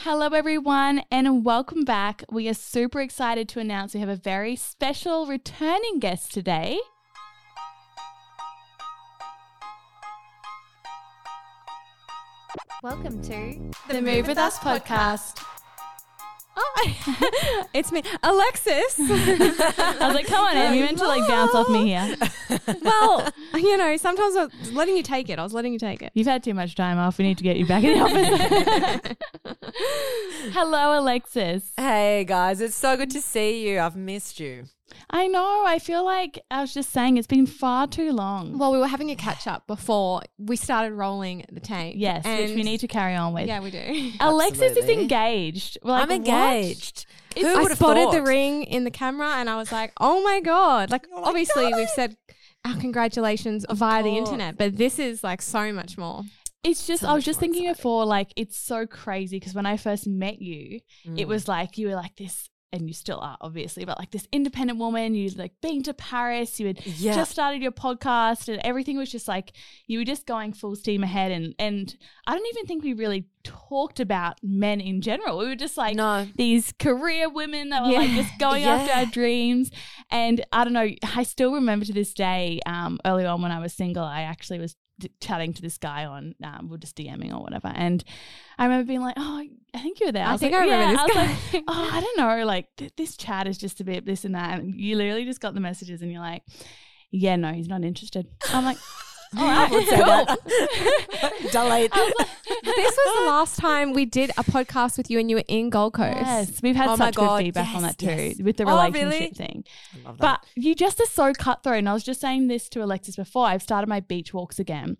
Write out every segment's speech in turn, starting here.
Hello, everyone, and welcome back. We are super excited to announce we have a very special returning guest today. Welcome to The Move With Us podcast. Oh, it's me, Alexis. I was like, come on, Em, you meant to like bounce off me here. well, you know, sometimes I was letting you take it. I was letting you take it. You've had too much time off. We need to get you back in the office. Hello, Alexis. Hey guys, it's so good to see you. I've missed you. I know. I feel like I was just saying it's been far too long. Well, we were having a catch up before we started rolling the tape. yes, which we need to carry on with. Yeah, we do. Alexis is Absolutely. engaged. We're like, I'm what? engaged. Who I would have spotted thought? the ring in the camera and I was like, oh my God. Like, Oh my obviously, God. we've said our congratulations via the course. internet, but this is like so much more. It's just, So I was much just more thinking exciting. before, like, it's so crazy because when I first met you, it Mm. was like you were like this, and you still are, obviously, but like this independent woman. You'd like been to Paris, you had Yeah. just started your podcast, and everything was just like you were just going full steam ahead. And and I don't even think we really talked about men in general. We were just like no. these career women that were like just going after Yeah. our dreams. And I don't know, I still remember to this day, um, early on when I was single, I actually was d- chatting to this guy on, um, we're just DMing or whatever. And I remember being like, oh, I think you were there. I was think like, I remember yeah. this I was guy. like, oh, I don't know. Like th- this chat is just a bit this and that. And you literally just got the messages and you're like, yeah, no, he's not interested. I'm like, Oh, I would say cool. that. Delete. Um, this was the last time we did a podcast with you and you were in Gold Coast. Yes, we've had Oh my such God, good feedback on yes, that too yes. with the Oh, relationship really? thing. I love that. But you just are so cutthroat. And I was just saying this to Alexis before. I've started my beach walks again.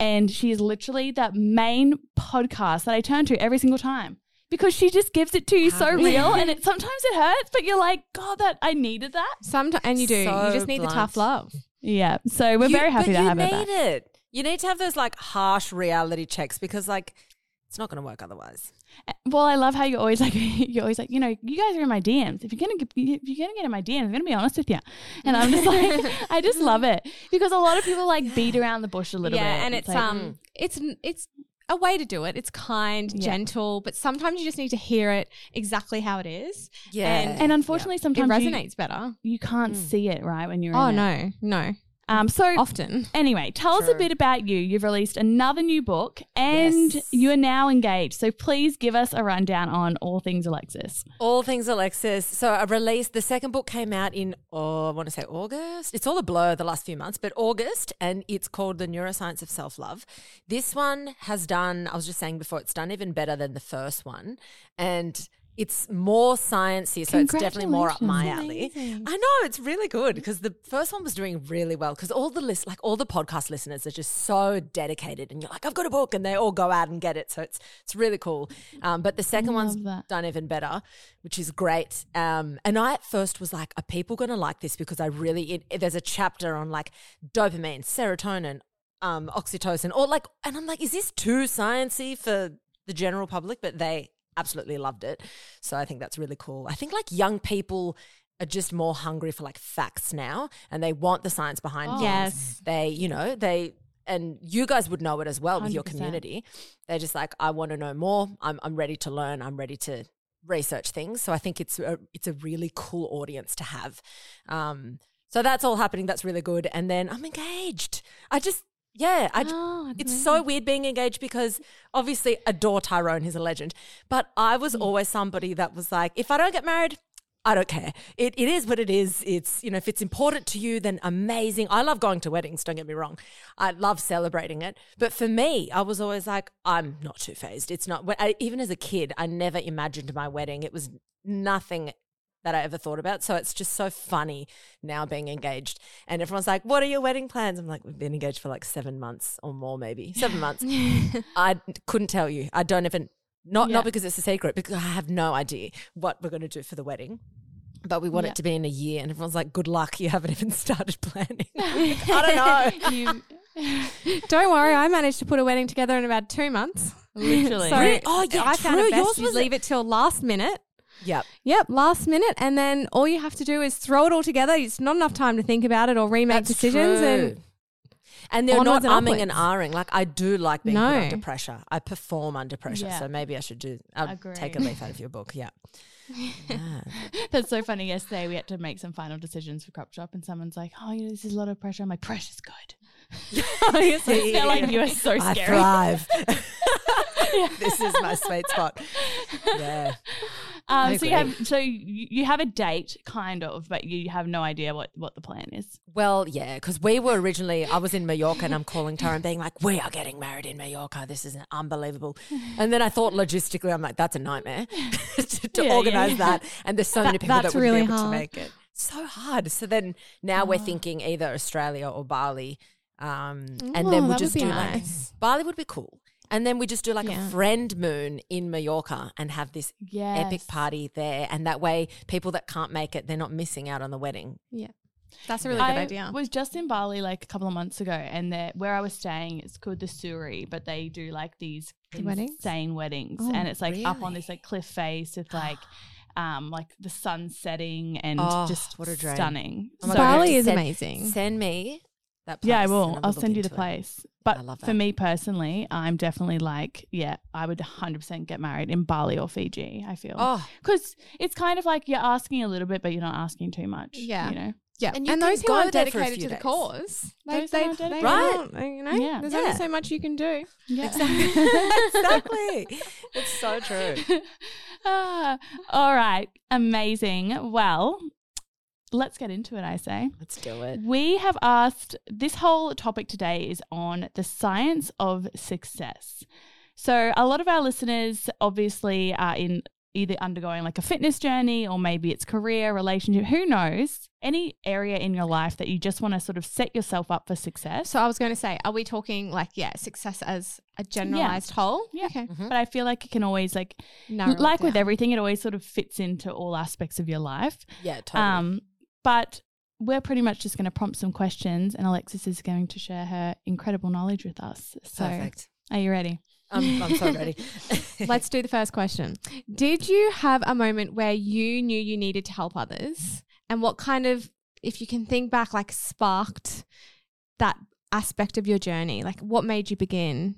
And she is literally that main podcast that I turn to every single time. Because she just gives it to you so real and it sometimes it hurts, but you're like, God, that I needed that. Sometimes, and you do. So you just need the tough blunt. love. Yeah. So we're You- very happy but to you have her need back. it. You need to have those like harsh reality checks because like it's not going to work otherwise. Well, I love how you're always like, you're always like, you know, you guys are in my DMs. If you're gonna, get, if you're gonna get in my DMs, I'm gonna be honest with you. And I'm just like, I just love it because a lot of people like beat around the bush a little bit. yeah, and it's like, um, it's it's a way to do it. It's kind, Yeah. gentle, but sometimes you just need to hear it exactly how it is. Yeah. And- and unfortunately, It sometimes it resonates better. you can't Mm. see it right when you're Oh in it. no, no, Um, so often. anyway, tell us a bit about you. You've released another new book and Yes. you are now engaged. So please give us a rundown on all things Alexis. All things Alexis. So I released the second book came out in oh, I want to say August. It's all a blur the last few months, but August, and it's called The Neuroscience of Self Love. This one has done. I was just saying before, it's done even better than the first one, and it's more sciencey, so it's definitely more up my alley. Amazing. I know it's really good because the first one was doing really well because all the list, like all the podcast listeners, are just so dedicated, and you're like, I've got a book, and they all go out and get it. So it's it's really cool. Um, but the second one's that. done even better, which is great. Um, and I at first was like, are people going to like this? Because I really, it, it- there's a chapter on like dopamine, serotonin, um, oxytocin, or like, and I'm like, is this too sciencey for the general public? But they absolutely loved it. So I think that's really cool. I think like young people are just more hungry for like facts now, and they want the science behind Oh. things. Yes. They, you know, they. And you guys would know it as well with your community. They're just like, I want to know more. I'm, I'm ready to learn. I'm ready to research things. So I think it's a, it's a really cool audience to have. Um, so that's all happening. That's really good. And then I'm engaged. I just, yeah, I, Oh, it's so weird being engaged because obviously adore Tyrone, he's a legend. But I was mm. always somebody that was like, if I don't get married, I don't care. It, it is what it is. It's, you know, if it's important to you, then amazing. I love going to weddings, don't get me wrong. I love celebrating it. But for me, I was always like, I'm not too phased. It's not, I, even as a kid, I never imagined my wedding. It was nothing that I ever thought about. So it's just so funny now being engaged. And everyone's like, What are your wedding plans? I'm like, We've been engaged for like seven months or more, maybe seven months. I couldn't tell you. I don't even, not, Yeah. not because it's a secret, because I have no idea what we're going to do for the wedding. But we want Yeah. it to be in a year. And everyone's like, Good luck. You haven't even started planning. I don't know. You Don't worry, I managed to put a wedding together in about two months. literally. So Really? Oh, yeah, I found true. it best Yours to was- leave it till last minute. Yep. Yep, last minute, and then all you have to do is throw it all together. It's not enough time to think about it or remake That's decisions. true. And And they're Onwards not and umming and ahhing. Like I do like being put under pressure. I perform under pressure. Yeah. So maybe I should do. I'll Agree. take a leaf out of your book. Yeah. Yeah. That's so funny. Yesterday we had to make some final decisions for crop shop, and someone's like, "Oh, you know, this is a lot of pressure." I'm like, "Pressure's good." I felt like you were so I scary. thrive. this is my sweet spot. Yeah. Um, so you have so you, have a date, kind of, but you have no idea what what the plan is. Well, yeah, because we were originally, I was in Mallorca and I'm calling Tara and being like, we are getting married in Mallorca. This is unbelievable. And then I thought logistically, I'm like, that's a nightmare to, to Yeah, organize yeah. that. And there's so many people that would really be able hard. to make it. So hard. So then now Oh. we're thinking either Australia or Bali. Um, and Oh, then we'll that would just do nice. like, Bali would be cool. And then we just do like Yeah. a friend moon in Mallorca and have this Yeah, epic party there. And that way, people that can't make it, they're not missing out on the wedding. Yeah. That's a really good idea. I was just in Bali like a couple of months ago, and there- where I was staying, it's called the Suri, but they do like these Weddings? insane weddings, Oh, and it's like up on this like cliff face with like. Um, like the sun setting and Oh, just what a dream. stunning. Oh So- God, you have Bali is send- amazing. Send me that place. Yeah, I will. I'll send you the into it. place. But I love for me personally, I'm definitely like, yeah, I would 100% get married in Bali or Fiji, I feel. Oh, Because it's kind of like you're asking a little bit, but you're not asking too much. Yeah. You know? Yeah, And and, you can those who are there dedicated few to the days. cause, they, they, they. Right. don't, you know, Yeah. there's Yeah. only so much you can do. Yeah. exactly. It's so true. Ah, all right. Amazing. Well, let's get into it, I say. Let's do it. We have asked this whole topic today is on the science of success. So, a lot of our listeners obviously are in either undergoing like a fitness journey or maybe it's career, relationship, who knows? Any area in your life that you just want to sort of set yourself up for success. So I was going to say, are we talking like yeah, success as a generalized whole? Yeah. Okay. Mhm. But I feel like it can always like Narrow like with everything, it always sort of fits into all aspects of your life. Yeah, totally. Um, but we're pretty much just going to prompt some questions, and Alexis is going to share her incredible knowledge with us. So, Perfect. are you ready? I'm, I'm so ready. Let's do the first question. Did you have a moment where you knew you needed to help others? And what kind of, if you can think back, like sparked that aspect of your journey? Like what made you begin?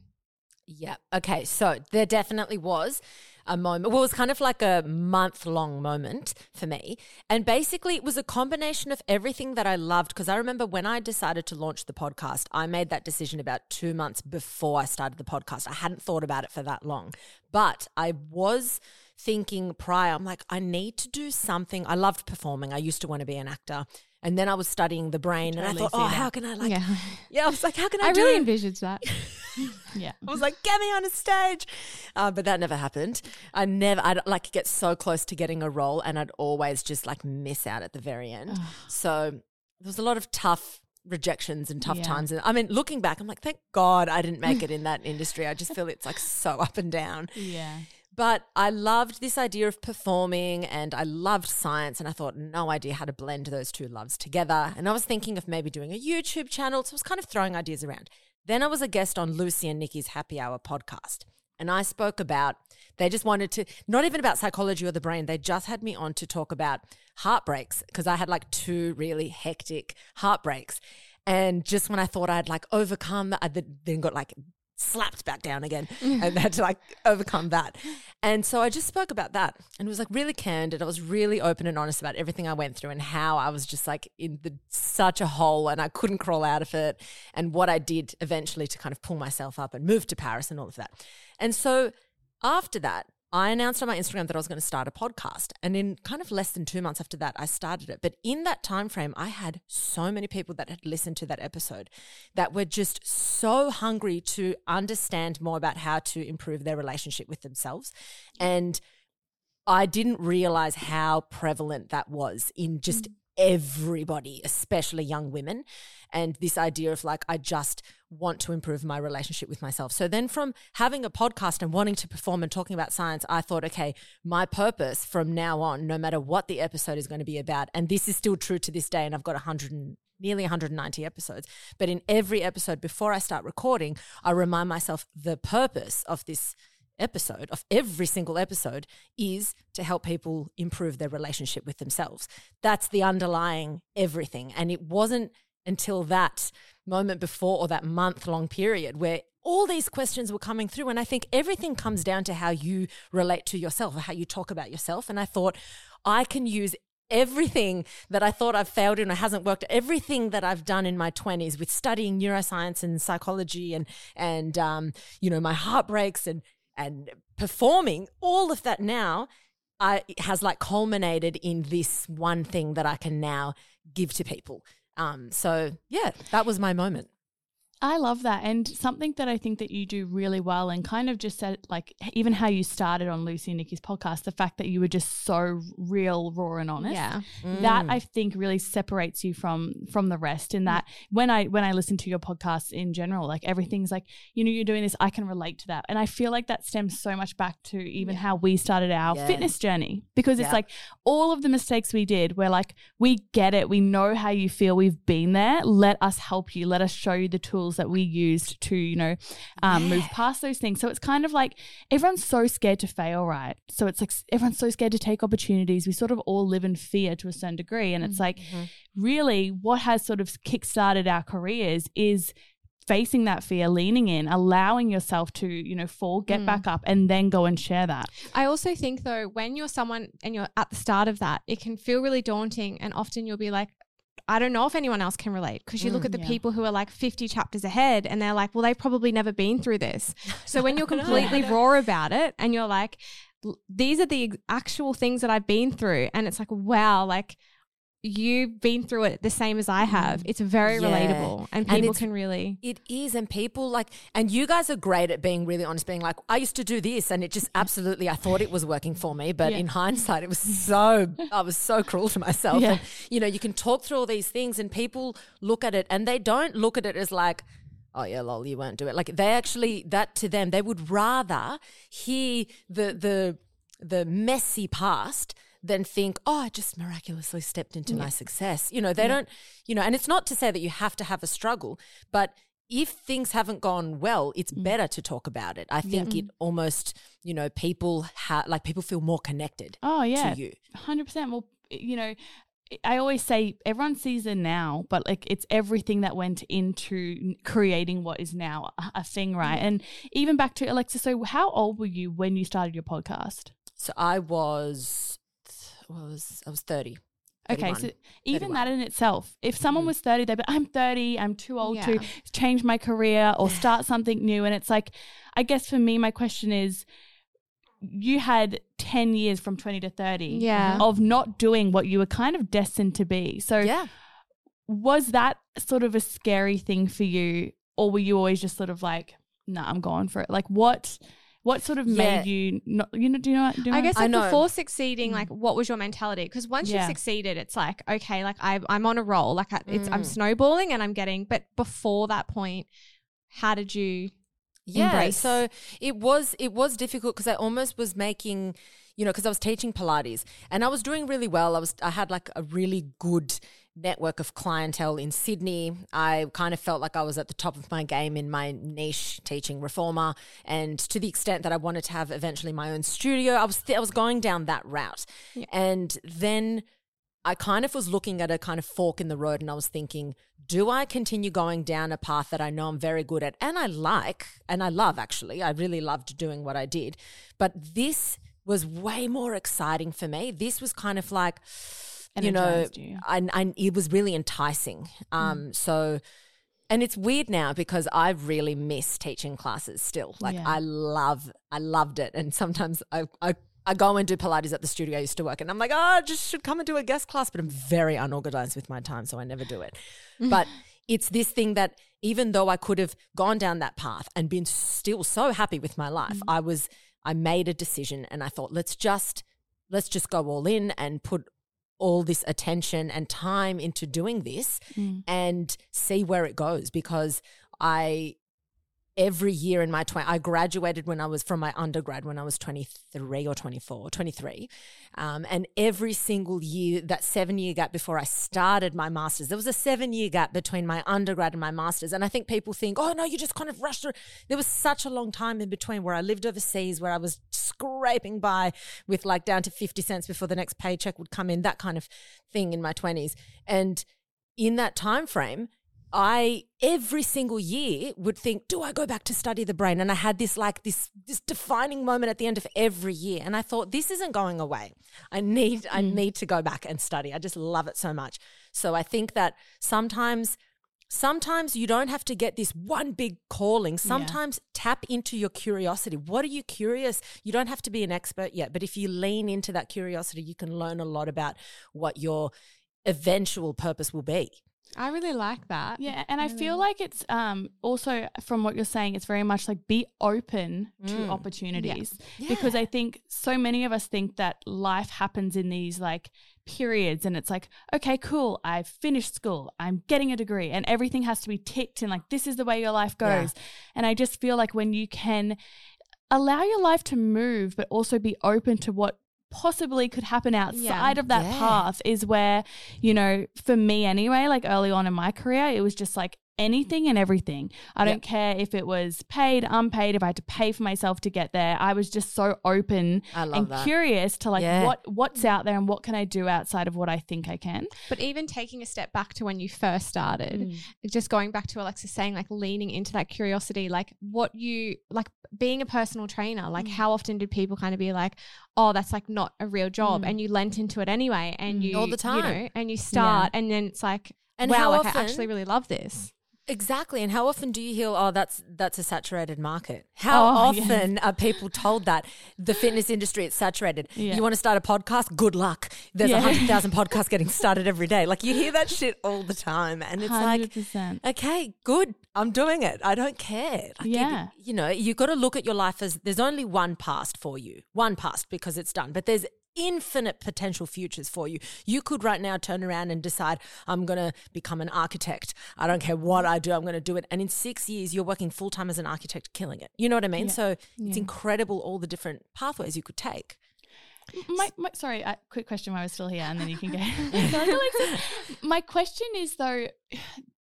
Yeah. Okay. So there definitely was a moment. Well, it was kind of like a month long moment for me. And basically, it was a combination of everything that I loved. Because I remember when I decided to launch the podcast, I made that decision about two months before I started the podcast. I hadn't thought about it for that long. But I was thinking prior, I'm like, I need to do something. I loved performing, I used to want to be an actor. And then I was studying the brain, and I Totally thought, oh, that. how can I like? Yeah. yeah. I was like, how can I? I really envisioned that. Yeah. I was like, get me on a stage. Uh, but that never happened. I never, I'd like get so close to getting a role and I'd always just like miss out at the very end. so there was a lot of tough rejections and tough Yeah. times. And I mean, looking back, I'm like, thank God I didn't make it in that industry. I just feel it's like so up and down. Yeah. But I loved this idea of performing and I loved science. And I thought, no idea how to blend those two loves together. And I was thinking of maybe doing a YouTube channel. So I was kind of throwing ideas around. Then I was a guest on Lucy and Nikki's Happy Hour podcast. And I spoke about, they just wanted to, not even about psychology or the brain, they just had me on to talk about heartbreaks because I had like two really hectic heartbreaks. And just when I thought I'd like overcome I then got like slapped back down again and had to like overcome that. And so I just spoke about that and it was like really candid. I was really open and honest about everything I went through and how I was just like in the, such a hole and I couldn't crawl out of it and what I did eventually to kind of pull myself up and move to Paris and all of that. And so after that, I announced on my Instagram that I was going to start a podcast. And in kind of less than two months after that, I started it. But in that time frame, I had so many people that had listened to that episode that were just so hungry to understand more about how to improve their relationship with themselves. And I didn't realize how prevalent that was in just mm. Everybody, especially young women. And this idea of like, I just want to improve my relationship with myself. So then from having a podcast and wanting to perform and talking about science, I thought, okay, my purpose from now on, no matter what the episode is going to be about, and this is still true to this day, and I've got 100 and nearly 190 episodes. But in every episode, before I start recording, I remind myself the purpose of this episode, of every single episode, is to help people improve their relationship with themselves. That's the underlying everything. And it wasn't until that moment before or that month long period where all these questions were coming through. And I think everything comes down to how you relate to yourself or how you talk about yourself. And I thought I can use everything that I thought I've failed in or hasn't worked, everything that I've done in my 20s with studying neuroscience and psychology and, and um, you know, my heartbreaks and, and performing, all of that now I, has like culminated in this one thing that I can now give to people. Um, so yeah, that was my moment. I love that. And something that I think that you do really well and kind of just said like even how you started on Lucy and Nikki's podcast, the fact that you were just so real, raw and honest. Yeah. That mm. I think really separates you from from the rest in that when I when I listen to your podcast in general, like everything's like, you know, you're doing this, I can relate to that. And I feel like that stems so much back to even how we started our Yeah. fitness journey. Because it's Yeah. like all of the mistakes we did, we're like, we get it, we know how you feel, we've been there. Let us help you. Let us show you the tools that we used to, you know, um, move past those things. So it's kind of like everyone's so scared to fail, right? So it's like everyone's so scared to take opportunities. We sort of all live in fear to a certain degree. And it's like, really, what has sort of kickstarted our careers is facing that fear, leaning in, allowing yourself to, you know, fall, get back up, and then go and share that. I also think though, when you're someone and you're at the start of that, it can feel really daunting, and often you'll be like. I don't know if anyone else can relate because you look at mm, the yeah. people who are like 50 chapters ahead and they're like, well, they've probably never been through this. So when you're completely raw about it and you're like, these are the actual things that I've been through, and it's like, wow, like you've been through it the same as I have. It's very mm. Yeah. relatable, and And people it's- can really. It is, and people like, and you guys are great at being really honest, being like, I used to do this, and it just absolutely, I thought it was working for me, but Yeah. in hindsight, it was so, I was so cruel to myself. Yeah. And, you know, you can talk through all these things, and people look at it, and they don't look at it as like, oh yeah, lol, you won't do it. Like they actually, that to them, they would rather hear the the the messy past than think, oh, I just miraculously stepped into my success. You know, they don't, you know, and it's not to say that you have to have a struggle, but if things haven't gone well, it's mm. better to talk about it. I think it almost, you know, people have like people feel more connected Oh, yeah. to you. Hundred percent. Well, you know, I always say everyone sees it now, but like it's everything that went into creating what is now a- a thing, right? Mm. And even back to Alexis. So, how old were you when you started your podcast? So I was, was I was thirty. Okay, 31. so even 31. that in itself, if someone mm. was 30, they'd be, I'm 30, I'm too old to change my career or start something new. And it's like, I guess for me, my question is, you had 10 years from 20 to 30 Yeah. of not doing what you were kind of destined to be. So, yeah. was that sort of a scary thing for you? Or were you always just sort of like, no, I'm going for it? Like, what? What sort of Yeah. made you not? You know, do you know? Do you I know? guess I like know. before succeeding, like what was your mentality? Because once Yeah. you've succeeded, it's like okay, like I, I'm on a roll, like I, it's I'm Mm. snowballing and I'm getting. But before that point, how did you? yeah embrace. so it was it was difficult because i almost was making you know because i was teaching pilates and i was doing really well i was i had like a really good network of clientele in sydney i kind of felt like i was at the top of my game in my niche teaching reformer and to the extent that i wanted to have eventually my own studio i was i was going down that route and then I kind of was looking at a kind of fork in the road and I was thinking, do I continue going down a path that I know I'm very good at and I like and I love actually? I really loved doing what I did. But this was way more exciting for me. This was kind of like, you know, you. I, I, it was really enticing. Um, So, and it's weird now because I really miss teaching classes still. Like Yeah. I love, I loved it. And sometimes I, I, I go and do Pilates at the studio I used to work, and I'm like, oh, I just should come and do a guest class, but I'm very unorganized with my time, so I never do it. but it's this thing that even though I could have gone down that path and been still so happy with my life, I was, I made a decision, and I thought, let's just, let's just go all in and put all this attention and time into doing this and see where it goes because I every year in my 20 I graduated when I was from my undergrad when I was 23 or 24 23 um, and every single year that seven year gap before I started my masters there was a seven year gap between my undergrad and my masters and I think people think oh no you just kind of rushed through. There was such a long time in between where I lived overseas where I was scraping by with like down to 50 cents before the next paycheck would come in that kind of thing in my 20s and in that time frame I every single year would think, do I go back to study the brain? And I had this like this this defining moment at the end of every year, and I thought this isn't going away. I need I mm. need to go back and study. I just love it so much. So I think that sometimes sometimes you don't have to get this one big calling. Sometimes tap into your curiosity. What are you curious? You don't have to be an expert yet, but if you lean into that curiosity, you can learn a lot about what your eventual purpose will be. I really like that. Yeah, and I feel like it's um also from what you're saying, it's very much like be open to Mm. opportunities because I think so many of us think that life happens in these like periods and it's like okay cool I've finished school I'm getting a degree and everything has to be ticked and like this is the way your life Yeah. goes and I just feel like when you can allow your life to move but also be open to what possibly could happen outside of that Yeah. path is where you know for me anyway like early on in my career it was just like anything and everything. I don't care if it was paid unpaid if i had to pay for myself to get there. I was just so open and that. curious to like Yeah. what what's out there and what can i do outside of what i think i can. But even taking a step back to when you first started, mm. just going back to Alexis saying, like leaning into that curiosity, like what you like being a personal trainer, like mm. how often did people kind of be like, oh, that's like not a real job, mm. and you lent into it anyway, and you All the time, you know, time. and you start, and then it's like, And wow, how like I often- actually really love this. Exactly. And how often do you hear, oh, that's that's a saturated market? How Oh, often are people told that the fitness industry is saturated? Yeah. You want to start a podcast? Good luck. There's a Yeah. hundred thousand podcasts getting started every day. Like you hear that shit all the time. And it's like 100% okay, good. I'm doing it. I don't care. Like, you- Yeah. You, know, you got to look at your life as there's only one past for you, one past because it's done, but there's infinite potential futures for you. You could right now turn around and decide, I'm going to become an architect. I don't care what I do, I'm going to do it. And in six years, you're working full time as an architect, killing it. You know what I mean? So it's incredible all the different pathways you could take. my, my sorry, uh, quick question while we're still here, and then you can go. My question is though,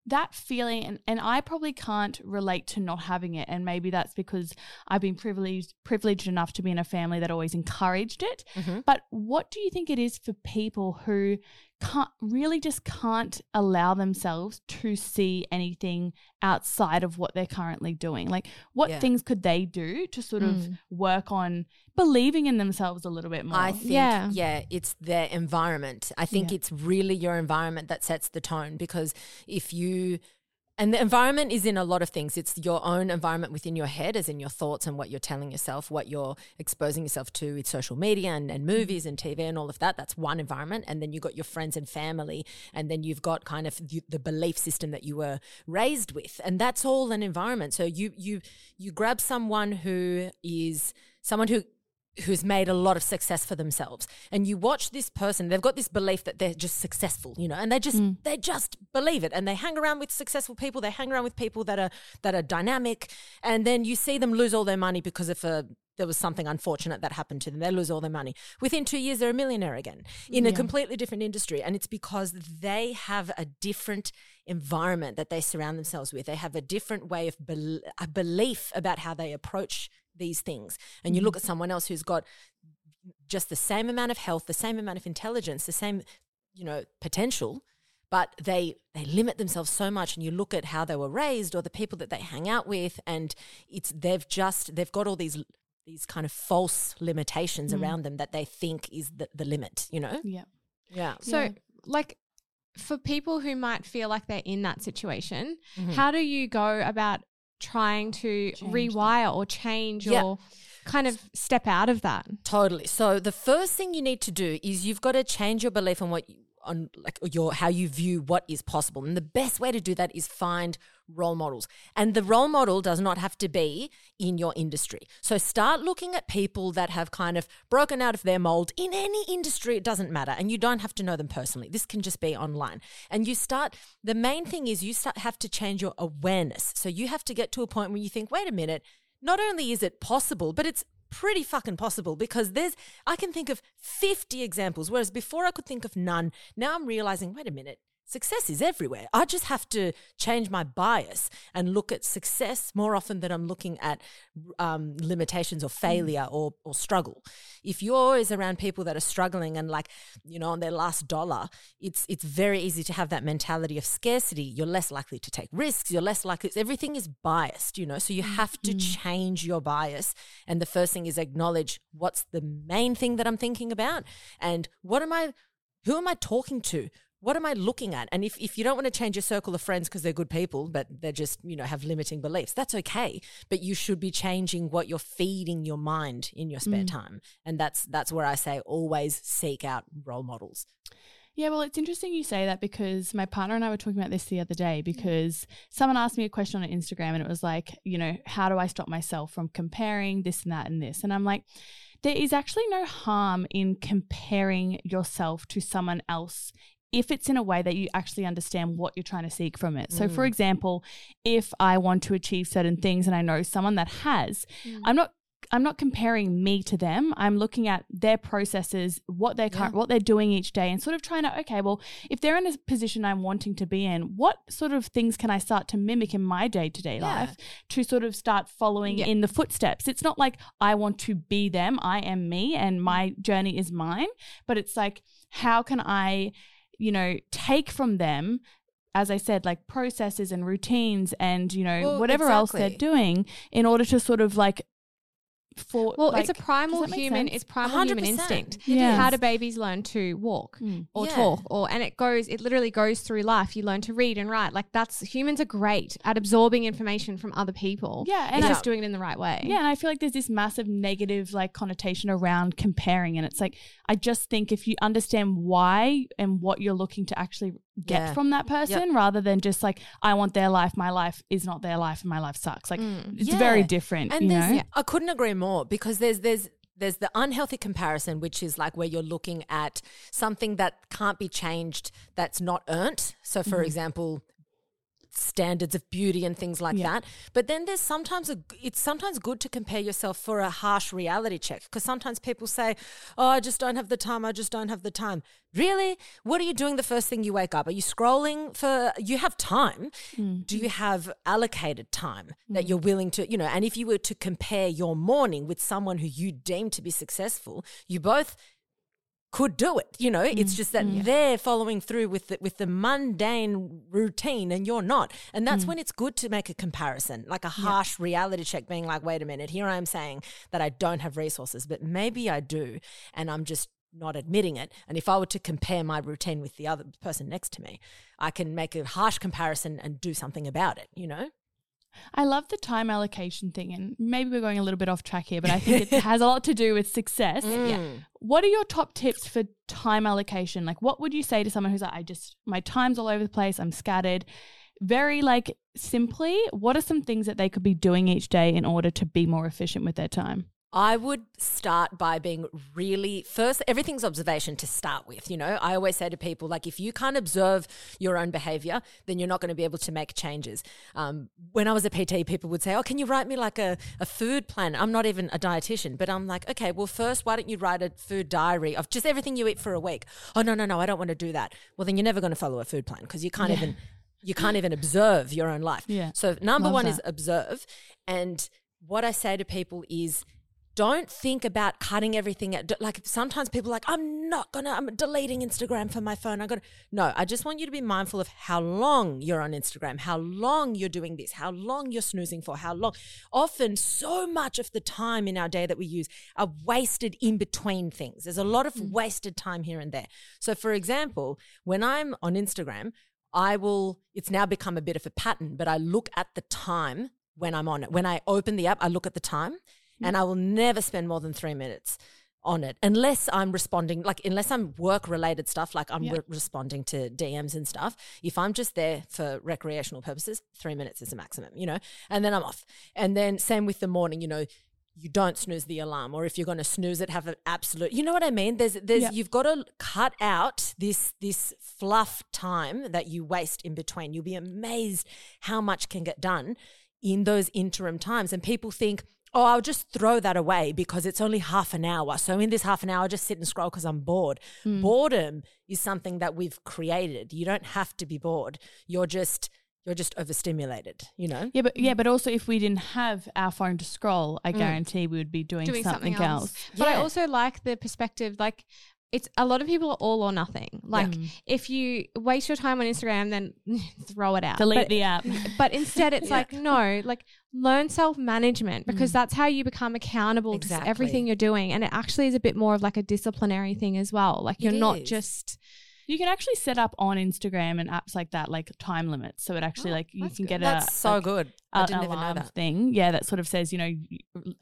that feeling, and, and I probably can't relate to not having it, and maybe that's because I've been privileged privileged enough to be in a family that always encouraged it. Mm-hmm. But what do you think it is for people who can't really just can't allow themselves to see anything outside of what they're currently doing? Like, what Yeah. things could they do to sort of mm. work on believing in themselves a little bit more? I think, Yeah. yeah. it's their environment. I think Yeah. it's really your environment that sets the tone because if you, and the environment is in a lot of things. It's your own environment within your head, as in your thoughts and what you're telling yourself, what you're exposing yourself to with social media and, and mm-hmm. movies and TV and all of that. That's one environment. And then you've got your friends and family. And then you've got kind of the, the belief system that you were raised with. And that's all an environment. So you, you, you grab someone who is someone who who's made a lot of success for themselves. And you watch this person they've got this belief that they're just successful you know and they just mm. they just believe it. And they hang around with successful people they hang around with people that are that are dynamic. And then you see them lose all their money because of a there was something unfortunate that happened to them. They lose all their money. Within 2 years they're a millionaire again in a completely different industry. And it's because they have a different environment that they surround themselves with. They have a different way of bel- a belief about how they approach these things and you look at someone else who's got just the same amount of health, the same amount of intelligence, the same, you know, potential, but they they limit themselves so much and you look at how they were raised or the people that they hang out with and it's they've just they've got all these these kind of false limitations around them that they think is the, the limit, you know? yeah. Yeah. So, Yeah. like, for people who might feel like they're in that situation, Mhm. how do you go about trying to Change that. rewire or change Yeah. or kind of step out of that? Totally. So the first thing you need to do is you've got to change your belief on what you, on like your how you view what is possible. And the best way to do that is find role models. And the role model does not have to be in your industry. So start looking at people that have kind of broken out of their mold in any industry, it doesn't matter. And you don't have to know them personally. This can just be online. And you start the main thing is you start have to change your awareness. So you have to get to a point where you think, wait a minute, not only is it possible, but it's pretty fucking possible because there's I can think of 50 examples whereas before I could think of none now I'm realizing wait a minute success is everywhere. I just have to change my bias and look at success more often than I'm looking at um, limitations or failure or, or struggle. If you're always around people that are struggling and like, you know, on their last dollar, it's it's very easy to have that mentality of scarcity. You're less likely to take risks. You're less likely. Everything is biased, you know. So you have to change your bias. And the first thing is acknowledge what's the main thing that I'm thinking about, and what am I, who am I talking to? What am I looking at? And if, if you don't want to change your circle of friends because they're good people, but they're just, you know, have limiting beliefs, that's okay. But you should be changing what you're feeding your mind in your spare mm. time. And that's that's where I say always seek out role models. Yeah, well, it's interesting you say that because my partner and I were talking about this the other day because someone asked me a question on Instagram and it was like, you know, how do I stop myself from comparing this and that and this? And I'm like, there is actually no harm in comparing yourself to someone else if it's in a way that you actually understand what you're trying to seek from it. So, for mm. example, if I want to achieve certain things and I know someone that has, mm. I'm not I'm not comparing me to them. I'm looking at their processes, what they're yeah. what they're doing each day, and sort of trying to okay, well, if they're in a position I'm wanting to be in, what sort of things can I start to mimic in my day to day life to sort of start following yeah. in the footsteps? It's not like I want to be them. I am me, and my journey is mine. But it's like, how can I you know, take from them as I said, like processes and routines and, you know, well, whatever exactly. else they're doing in order to sort of like for well like, it's a primal human sense? it's primal 100%. human instinct yeah how do babies learn to walk mm. or yeah. talk or and it goes it literally goes through life you learn to read and write like that's humans are great at absorbing information from other people yeah and just doing it in the right way yeah and i feel like there's this massive negative like connotation around comparing and it's like i just think if you understand why and what you're looking to actually get yeah. from that person yep. rather than just like I want their life, my life is not their life, and my life sucks. Like mm. it's yeah. very different. And you know? Yeah, I couldn't agree more because there's there's there's the unhealthy comparison, which is like where you're looking at something that can't be changed, that's not earned. So, for mm-hmm. example, standards of beauty and things like yeah. that. But then there's sometimes a, it's sometimes good to compare yourself for a harsh reality check because sometimes people say, "Oh, I just don't have the time. I just don't have the time." Really? What are you doing the first thing you wake up? Are you scrolling for you have time? Mm. Do you have allocated time mm. that you're willing to, you know, and if you were to compare your morning with someone who you deem to be successful, you both could do it. You know, mm. it's just that mm. they're following through with the, with the mundane routine and you're not. And that's mm. when it's good to make a comparison, like a harsh yeah. reality check, being like, wait a minute, here I am saying that I don't have resources, but maybe I do. And I'm just not admitting it. And if I were to compare my routine with the other person next to me, I can make a harsh comparison and do something about it, you know? I love the time allocation thing, and maybe we're going a little bit off track here, but I think it has a lot to do with success. Mm. Yeah. What are your top tips for time allocation? Like, what would you say to someone who's like, I just, my time's all over the place, I'm scattered? Very like simply, what are some things that they could be doing each day in order to be more efficient with their time? I would start by being really first, everything's observation to start with. You know, I always say to people, like, if you can't observe your own behavior, then you're not going to be able to make changes. Um, when I was a PT, people would say, Oh, can you write me like a, a food plan? I'm not even a dietitian, but I'm like, Okay, well, first, why don't you write a food diary of just everything you eat for a week? Oh, no, no, no, I don't want to do that. Well, then you're never going to follow a food plan because you can't yeah. even. You can't even observe your own life. Yeah. So number Love one that. is observe. And what I say to people is don't think about cutting everything out. Like sometimes people are like, I'm not gonna, I'm deleting Instagram from my phone. I'm gonna, no, I just want you to be mindful of how long you're on Instagram, how long you're doing this, how long you're snoozing for, how long. Often, so much of the time in our day that we use are wasted in between things. There's a lot of mm. wasted time here and there. So, for example, when I'm on Instagram, I will, it's now become a bit of a pattern, but I look at the time when I'm on it. When I open the app, I look at the time Mm-hmm. and I will never spend more than three minutes on it unless I'm responding, like, unless I'm work related stuff, like I'm re- responding to DMs and stuff. If I'm just there for recreational purposes, three minutes is the maximum, you know, and then I'm off. And then same with the morning, you know, you don't snooze the alarm or if you're going to snooze it have an absolute you know what i mean? There's there's you've got to cut out this this fluff time that you waste in between. You'll be amazed how much can get done in those interim times. And people think oh, I'll just throw that away because it's only half an hour. So in this half an hour, I just sit and scroll because I'm bored. Hmm. Boredom is something that we've created. You don't have to be bored. You're just you're just overstimulated, you know? Yeah, but yeah, but also if we didn't have our phone to scroll, I mm. guarantee we would be doing, doing something, else. But I also like the perspective, like it's a lot of people are all or nothing. Like if you waste your time on Instagram, then throw it out. Delete But- the app. But instead, it's like no, like learn self management because that's how you become accountable to Exactly. everything you're doing, and it actually is a bit more of like a disciplinary thing as well. Like you're not just You can actually set up on Instagram and apps like that, like time limits. So it actually Oh, like you can good. get a That's so like, good. I didn't even know that. thing. Yeah, that sort of says you know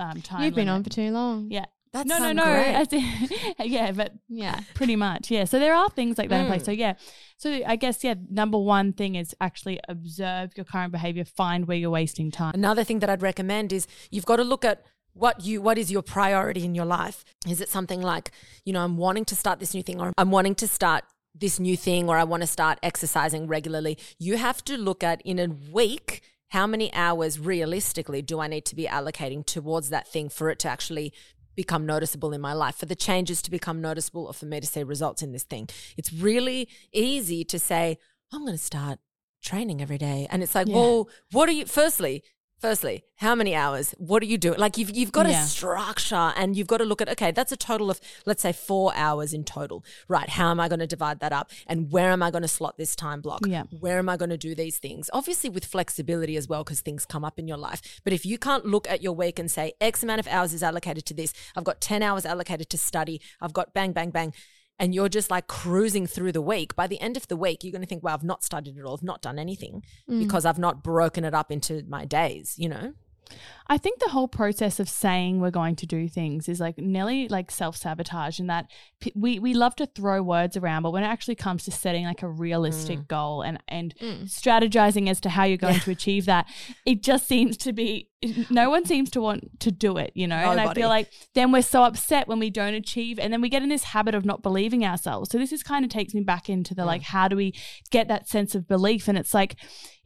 um, time. you've been on for too long. Yeah. That's no, no, no. yeah, but Yeah. pretty much. Yeah. So there are things like that in Mm. place. So yeah. So I guess yeah, number one thing is actually observe your current behavior, find where you're wasting time. Another thing that I'd recommend is you've got to look at what you what is your priority in your life. Is it something like, you know, I'm wanting to start this new thing or I'm wanting to start this new thing or I want to start exercising regularly. You have to look at in a week how many hours realistically do I need to be allocating towards that thing for it to actually become noticeable in my life, for the changes to become noticeable or for me to see results in this thing. It's really easy to say, I'm going to start training every day. And it's like, Yeah. well, what are you, firstly, firstly, how many hours? What are you doing? Like you've, you've got Yeah. a structure and you've got to look at, okay, that's a total of, let's say four hours in total. Right. How am I going to divide that up? And where am I going to slot this time block? Yeah. Where am I going to do these things? Obviously with flexibility as well, because things come up in your life. But if you can't look at your week and say X amount of hours is allocated to this, I've got 10 hours allocated to study, I've got bang, bang, bang. And you're just like cruising through the week. By the end of the week, you're going to think, well, I've not studied at all. I've not done anything mm. because I've not broken it up into my days, you know? I think the whole process of saying we're going to do things is like nearly like self sabotage, in that p- we we love to throw words around, but when it actually comes to setting like a realistic mm. goal and and mm. strategizing as to how you're going to achieve that, it just seems to be no one seems to want to do it, you know. And I feel like then we're so upset when we don't achieve, and then we get in this habit of not believing ourselves. So this is kind of takes me back into the mm. like, how do we get that sense of belief? And it's like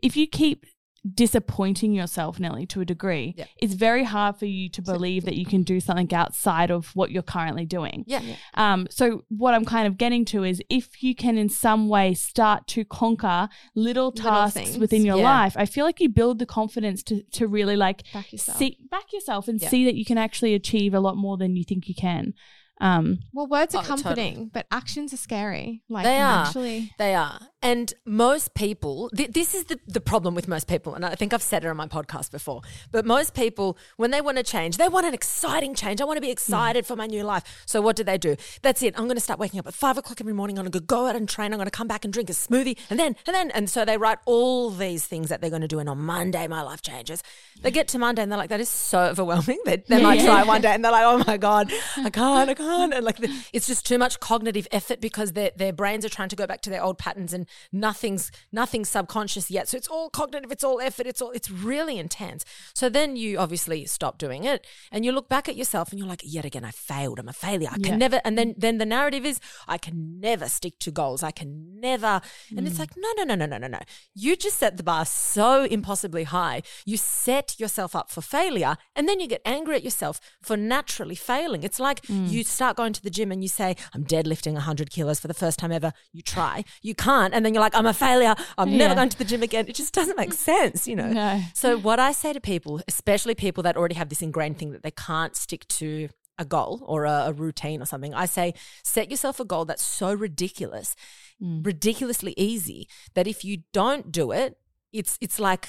if you keep disappointing yourself, Nelly, to a degree, Yeah. it's very hard for you to believe that you can do something outside of what you're currently doing. Yeah. Um, so what I'm kind of getting to is if you can in some way start to conquer little tasks things. within your Yeah. life, I feel like you build the confidence to to really like Back yourself. see back yourself and Yeah. see that you can actually achieve a lot more than you think you can. Um, Well, words are Oh, totally. comforting, but actions are scary. Like They are. actually. They are. And most people, th- this is the, the problem with most people. And I think I've said it on my podcast before. But most people, when they want to change, they want an exciting change. I want to be excited mm. for my new life. So what do they do? That's it. I'm going to start waking up at five o'clock every morning. I'm going to go out and train. I'm going to come back and drink a smoothie. And then, and then. And so they write all these things that they're going to do. And on Monday, my life changes. They get to Monday and they're like, that is so overwhelming. They, they Yeah, might yeah. try one day and they're like, oh my God, I can't, I can't. And like, the, it's just too much cognitive effort because their, their brains are trying to go back to their old patterns and nothing's, nothing's subconscious yet. So it's all cognitive, it's all effort, it's all, it's really intense. So then you obviously stop doing it and you look back at yourself and you're like, yet again, I failed. I'm a failure. I can Yeah. never, and then, then the narrative is, I can never stick to goals. I can never. And it's mm. like, no, no, no, no, no, no, no. You just set the bar so impossibly high. You set yourself up for failure and then you get angry at yourself for naturally failing. It's like mm. you start going to the gym and you say, I'm deadlifting 100 kilos for the first time ever. You try, you can't. And then you're like, I'm a failure. I'm never going to the gym again. It just doesn't make sense, you know? No. So, what I say to people, especially people that already have this ingrained thing that they can't stick to a goal or a, a routine or something, I say, set yourself a goal that's so ridiculous, mm. ridiculously easy that if you don't do it, it's it's like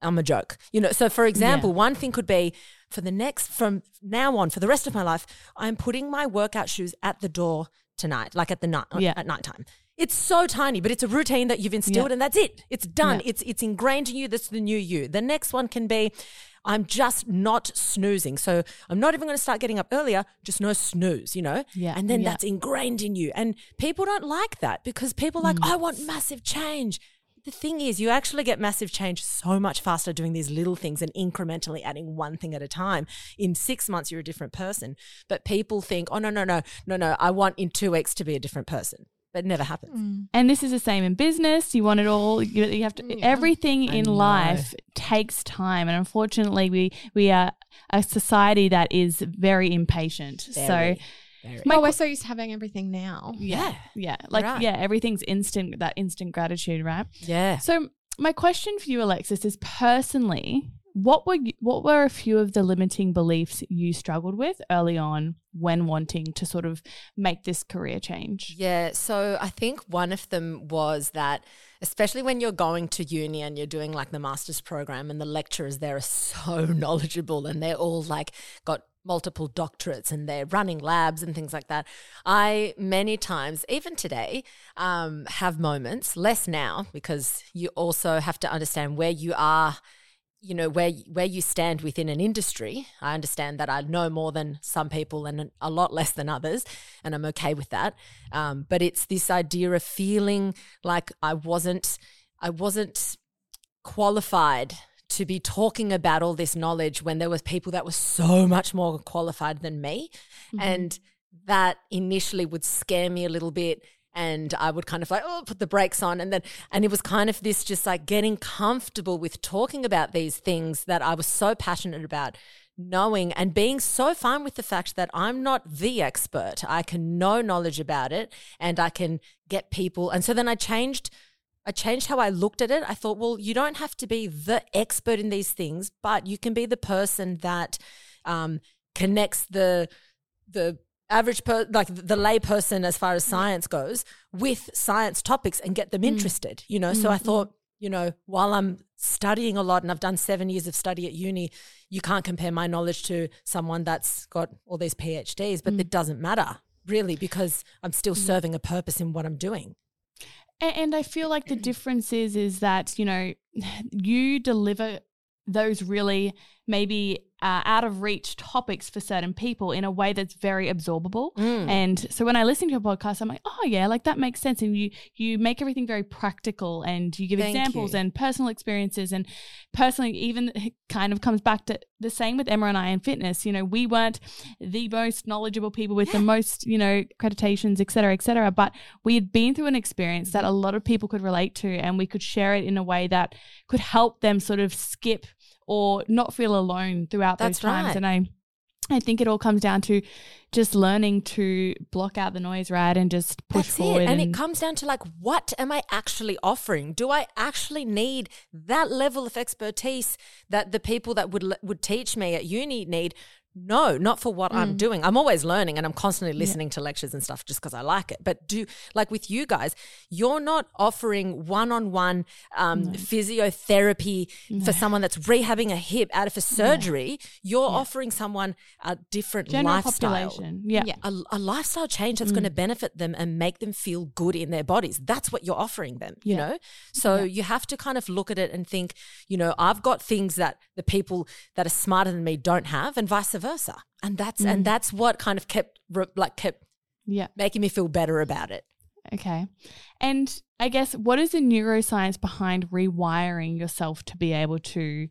I'm a joke. You know, so for example, one thing could be for the next from now on for the rest of my life, I'm putting my workout shoes at the door tonight, like at the night Yeah. at nighttime. It's so tiny, but it's a routine that you've instilled Yeah. and that's it. It's done. Yeah. It's it's ingrained in you. That's the new you. The next one can be I'm just not snoozing. So I'm not even going to start getting up earlier, just no snooze, you know? Yeah, And then yeah. that's ingrained in you. And people don't like that because people like, Mm. I want massive change. The thing is, you actually get massive change so much faster doing these little things and incrementally adding one thing at a time. In six months, you're a different person. But people think, oh, no, no, no, no, no, I want in two weeks to be a different person. But it never happens. Mm. And this is the same in business. You want it all. You, you have to. Yeah. Everything I in know. life takes time, and unfortunately, we we are a society that is very impatient. Very, so very. My oh, we're so used to having everything now. yeah, yeah, like right. yeah, everything's instant. That instant gratitude, right? yeah. So my question for you, Alexis, is personally, what were you, what were a few of the limiting beliefs you struggled with early on when wanting to sort of make this career change? Yeah, so I think one of them was that, especially when you're going to uni and you're doing like the master's program, and the lecturers there are so knowledgeable and they're all like got multiple doctorates and they're running labs and things like that. I many times, even today, um, have moments, less now, because you also have to understand where you are you know where where you stand within an industry. I understand that i know more than some people and a lot less than others and i'm okay with that. Um, but it's this idea of feeling like i wasn't i wasn't qualified to be talking about all this knowledge when there was people that were so much more qualified than me. And that initially would scare me a little bit and I would kind of like oh put the brakes on and then and it was kind of this just like getting comfortable with talking about these things that I was so passionate about knowing and being so fine with the fact that I'm not the expert I can know knowledge about it and I can get people and so then I changed I changed how I looked at it. I thought, well, you don't have to be the expert in these things, but you can be the person that um, connects the the average per like the lay person as far as science goes with science topics and get them mm. interested. You know, so I mm-hmm. thought, you know, while I'm studying a lot and I've done seven years of study at uni, you can't compare my knowledge to someone that's got all these PhDs, but mm. it doesn't matter really because I'm still mm. serving a purpose in what I'm doing. And I feel like the difference is is that you know you deliver those really maybe uh, out of reach topics for certain people in a way that's very absorbable. Mm. And so when I listen to your podcast, I'm like, oh yeah, like that makes sense. And you you make everything very practical, and you give Thank examples you. and personal experiences, and personally, even kind of comes back to the same with Emma and I in fitness. You know, we weren't the most knowledgeable people with the most you know accreditations, et cetera, et cetera, but we had been through an experience that a lot of people could relate to, and we could share it in a way that could help them sort of skip or not feel alone throughout That's those times. right. And I I think it all comes down to just learning to block out the noise, right? And just push That's forward. it. And, it comes down to like, what am I actually offering? Do I actually need that level of expertise that the people that would would teach me at uni need? No, not for what Mm. I'm doing. I'm always learning and I'm constantly listening to lectures and stuff just because I like it. But do like with you guys, you're not offering one-on-one um, physiotherapy for someone that's rehabbing a hip out of a surgery. You're offering someone a different general lifestyle population. Yeah. Yeah. a, a lifestyle change that's going to benefit them and make them feel good in their bodies. That's what you're offering them, you Yeah. know? So you have to kind of look at it and think, you know, I've got things that the people that are smarter than me don't have and vice versa. And that's and that's what kind of kept like kept Yeah. making me feel better about it. Okay. And I guess what is the neuroscience behind rewiring yourself to be able to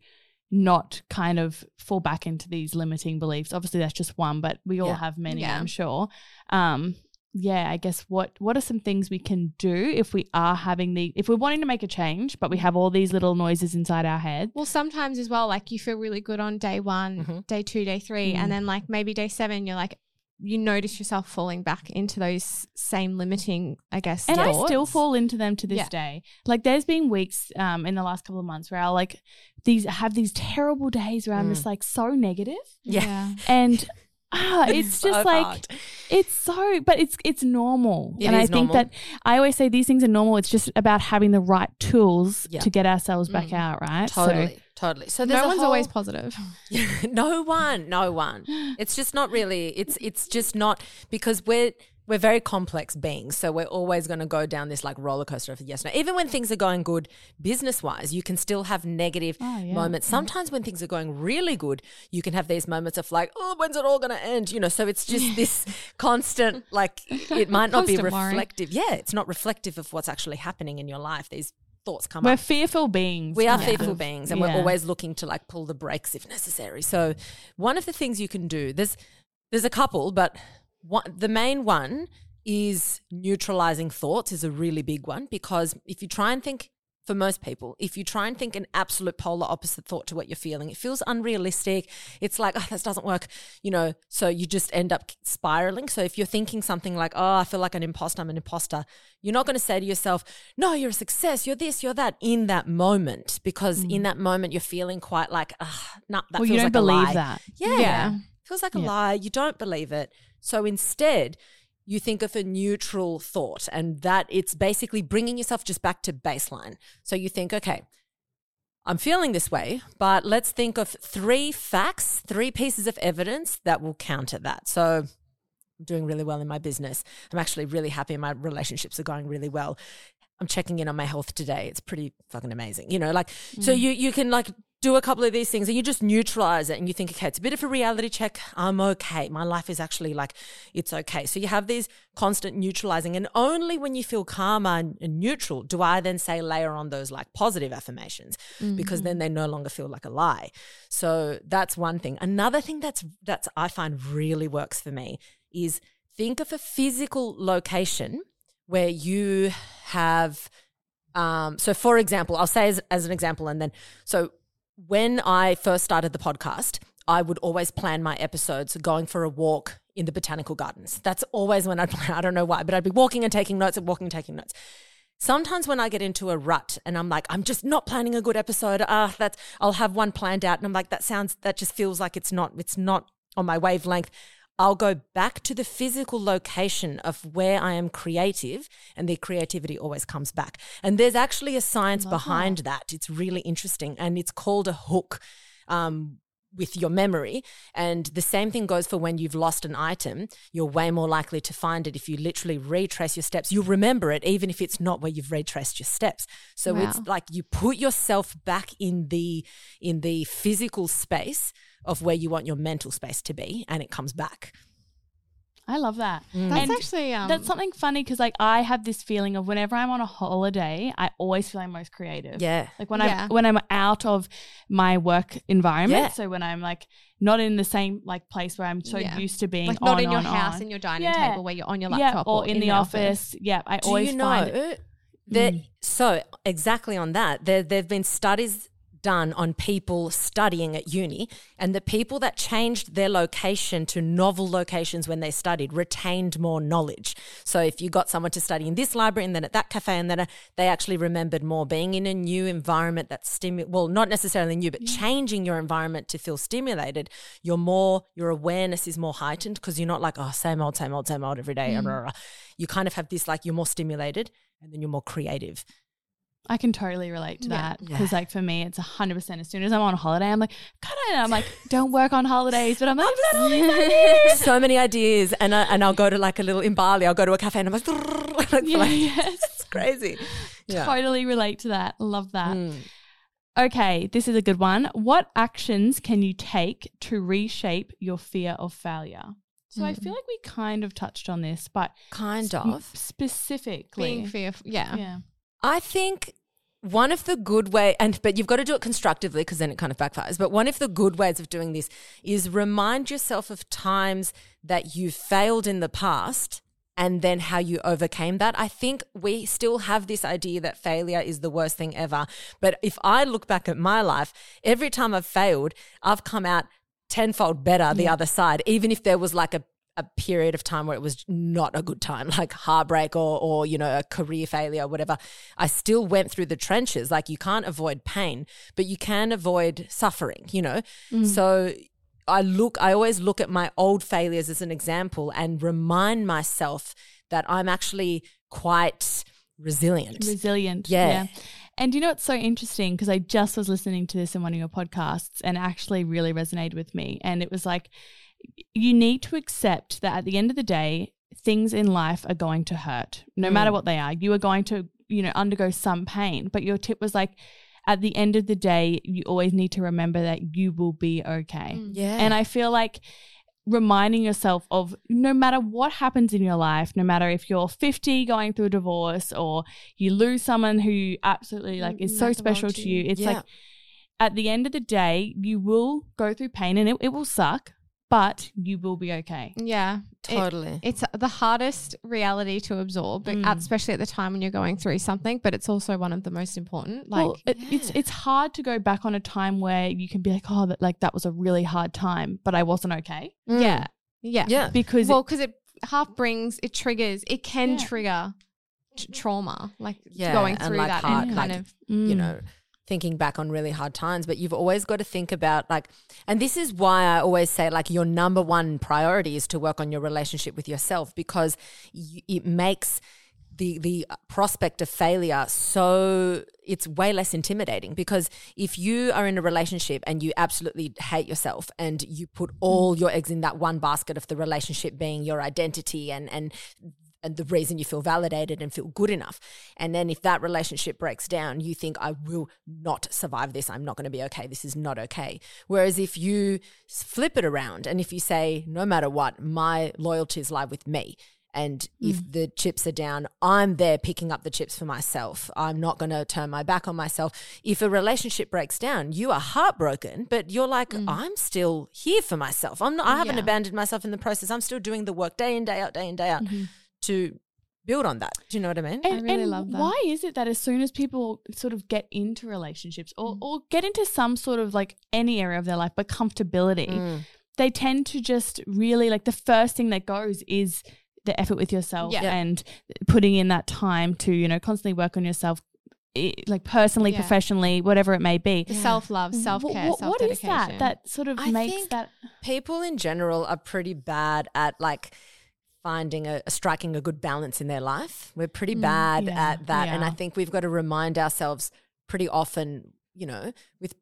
not kind of fall back into these limiting beliefs? Obviously that's just one, but we all Yeah. have many, Yeah. I'm sure. Um yeah, I guess what what are some things we can do if we are having the if we're wanting to make a change, but we have all these little noises inside our head? Well, sometimes as well, like you feel really good on day one, Mhm. day two, day three, Mm. and then like maybe day seven, you're like, you notice yourself falling back into those same limiting, I guess. And I still fall into them to this Yeah. day. Like there's been weeks um in the last couple of months where I'll like these have these terrible days where I'm Mm. just like so negative. Yeah. And ah, it's So just like hard. it's so but it's it's normal. It and I think normal. that I always say these things are normal. It's just about having the right tools Yeah. to get ourselves back Mm. out, right? So- Totally, totally. So there's No one's whole- always positive. no one, no one. It's just not really. It's it's just not because we're we're very complex beings, so we're always going to go down this like roller coaster of yes, no. Even when things are going good business wise, you can still have negative Oh, yeah. moments. Sometimes when things are going really good, you can have these moments of like, oh, when's it all going to end? You know, so it's just this constant like it might not be Constant worry. reflective. Yeah, it's not reflective of what's actually happening in your life. These thoughts come We're up. fearful beings. We are kind fearful beings and Yeah. we're always looking to like pull the brakes if necessary. So one of the things you can do, there's there's a couple, but one, the main one is neutralizing thoughts is a really big one because if you try and think for most people, if you try and think an absolute polar opposite thought to what you're feeling, it feels unrealistic. It's like, oh, this doesn't work, you know, so you just end up spiraling. So if you're thinking something like, oh, I feel like an imposter, I'm an imposter, you're not going to say to yourself, no, you're a success, you're this, you're that in that moment, because in that moment you're feeling quite like, ah, nah, that well, feels you don't like believe a lie. that. Yeah. Yeah. Feels like a Yeah. lie. You don't believe it. So instead, you think of a neutral thought and that it's basically bringing yourself just back to baseline. So you think, okay, I'm feeling this way, but let's think of three facts, three pieces of evidence that will counter that. So I'm doing really well in my business. I'm actually really happy. My relationships are going really well. I'm checking in on my health today. It's pretty fucking amazing. You know, like so mm. you you can like do a couple of these things and you just neutralize it and you think, okay, it's a bit of a reality check. I'm okay. My life is actually like it's okay. So you have these constant neutralizing, and only when you feel calmer and, neutral do I then say layer on those like positive affirmations because then they no longer feel like a lie. So that's one thing. Another thing that's that's I find really works for me is think of a physical location where you have um, so for example i'll say as, as an example and then so when i first started the podcast i would always plan my episodes going for a walk in the botanical gardens that's always when i'd plan i don't know why but i'd be walking and taking notes and walking and taking notes sometimes when I get into a rut and I'm like, I'm just not planning a good episode. Ah, that's I'll have one planned out, and I'm like, that sounds that just feels like it's not it's not on my wavelength. I'll go back to the physical location of where I am creative, and the creativity always comes back. And there's actually a science behind that. It's really interesting, and it's called a hook. Um, with your memory. And the same thing goes for when you've lost an item. You're way more likely to find it if you literally retrace your steps. You'll remember it even if it's not where you've retraced your steps. So it's like you put yourself back in the in the physical space of where you want your mental space to be and it comes back. I love that. That's And actually um, That's something funny because like I have this feeling of whenever I'm on a holiday, I always feel I'm most creative. Yeah. Like when Yeah. I'm when I'm out of my work environment. Yeah. So when I'm like not in the same like place where I'm so Yeah. used to being like not on, in your on, house on. in your dining Yeah. table where you're on your yeah, laptop or, in, the, office. Yeah, I Do always you know find it. that Mm. so exactly on that there there've been studies done on people studying at uni and the people that changed their location to novel locations when they studied retained more knowledge. So if you got someone to study in this library and then at that cafe and then they actually remembered more being in a new environment that's stimu- well not necessarily new but changing your environment to feel stimulated you're more your awareness is more heightened because you're not like oh same old same old same old every day blah. Mm. you kind of have this like you're more stimulated and then you're more creative I can totally relate to Yeah. that because, like, for me, it's hundred percent. As soon as I'm on holiday, I'm like, kind of. I'm like, don't work on holidays, but I'm like, "I've all these ideas." so many ideas and I, and I'll go to like a little in Bali I'll go to a cafe and I'm like, like, yeah, like yes, it's crazy yeah totally relate to that. Love that. Mm. Okay, this is a good one. What actions can you take to reshape your fear of failure? So I feel like we kind of touched on this, but kind sp- of specifically, being fearful. Yeah. yeah, I think one of the good way and but you've got to do it constructively because then it kind of backfires. But one of the good ways of doing this is remind yourself of times that you failed in the past and then how you overcame that. I think we still have this idea that failure is the worst thing ever. But if I look back at my life, every time I've failed, I've come out tenfold better the other side, even if there was like a a period of time where it was not a good time, like heartbreak or, or you know, a career failure, or whatever. I still went through the trenches. Like you can't avoid pain, but you can avoid suffering. You know, mm. so I look. I always look at my old failures as an example and remind myself that I'm actually quite resilient. resilient. Yeah. And you know what's so interesting? Because I just was listening to this in one of your podcasts and actually really resonated with me. And it was like, you need to accept that at the end of the day, things in life are going to hurt, no Mm. matter what they are. You are going to, you know, undergo some pain. But your tip was like, at the end of the day, you always need to remember that you will be okay. yeah, And I feel like reminding yourself of no matter what happens in your life, no matter if you're 50 going through a divorce or you lose someone who absolutely like is so Meant the world special to to you. you, it's Yeah. like at the end of the day, you will go through pain and it, it will suck. But you will be okay. Yeah. It- Totally. it's the hardest reality to absorb, Mm. especially at the time when you're going through something, but it's also one of the most important. Like, well, it, it's yeah. it's hard to go back on a time where you can be like, oh, that like that was a really hard time, but I wasn't okay yeah. Yeah. Yeah. because Well, because it half brings, it triggers, it can Yeah. trigger t- trauma, like Yeah, going through like that hard- and kind like- of. it, you Mm. Thinking back on really hard times. But you've always got to think about like, and this is why I always say like your number one priority is to work on your relationship with yourself because y- it makes the the prospect of failure so it's way less intimidating because if you are in a relationship and you absolutely hate yourself and you put all mm. your eggs in that one basket of the relationship being your identity and and the reason you feel validated and feel good enough. And then if that relationship breaks down, you think, I will not survive this. I'm not going to be okay. This is not okay. Whereas if you flip it around and if you say, no matter what, my loyalties lie with me. And hmm. if the chips are down, I'm there picking up the chips for myself. I'm not going to turn my back on myself. If a relationship breaks down, you are heartbroken, but you're like, hmm. I'm still here for myself. I'm not, I haven't Yeah. abandoned myself in the process. I'm still doing the work day in, day out, day in, day out mm-hmm. To build on that. Do you know what I mean? And, really and love that. Why is it that as soon as people sort of get into relationships Mm. or, or get into some sort of like any area of their life, but comfortability, Mm. they tend to just really like the first thing that goes is the effort with yourself Yeah. and putting in that time to, you know, constantly work on yourself, i- like personally, Yeah. professionally, whatever it may be. The self love, self care, Wh- wh- self what is that that sort of I makes think- that? People in general are pretty bad at like finding a striking a good balance in their life. We're pretty bad yeah, at that, and I think we've got to remind ourselves pretty often, you know, with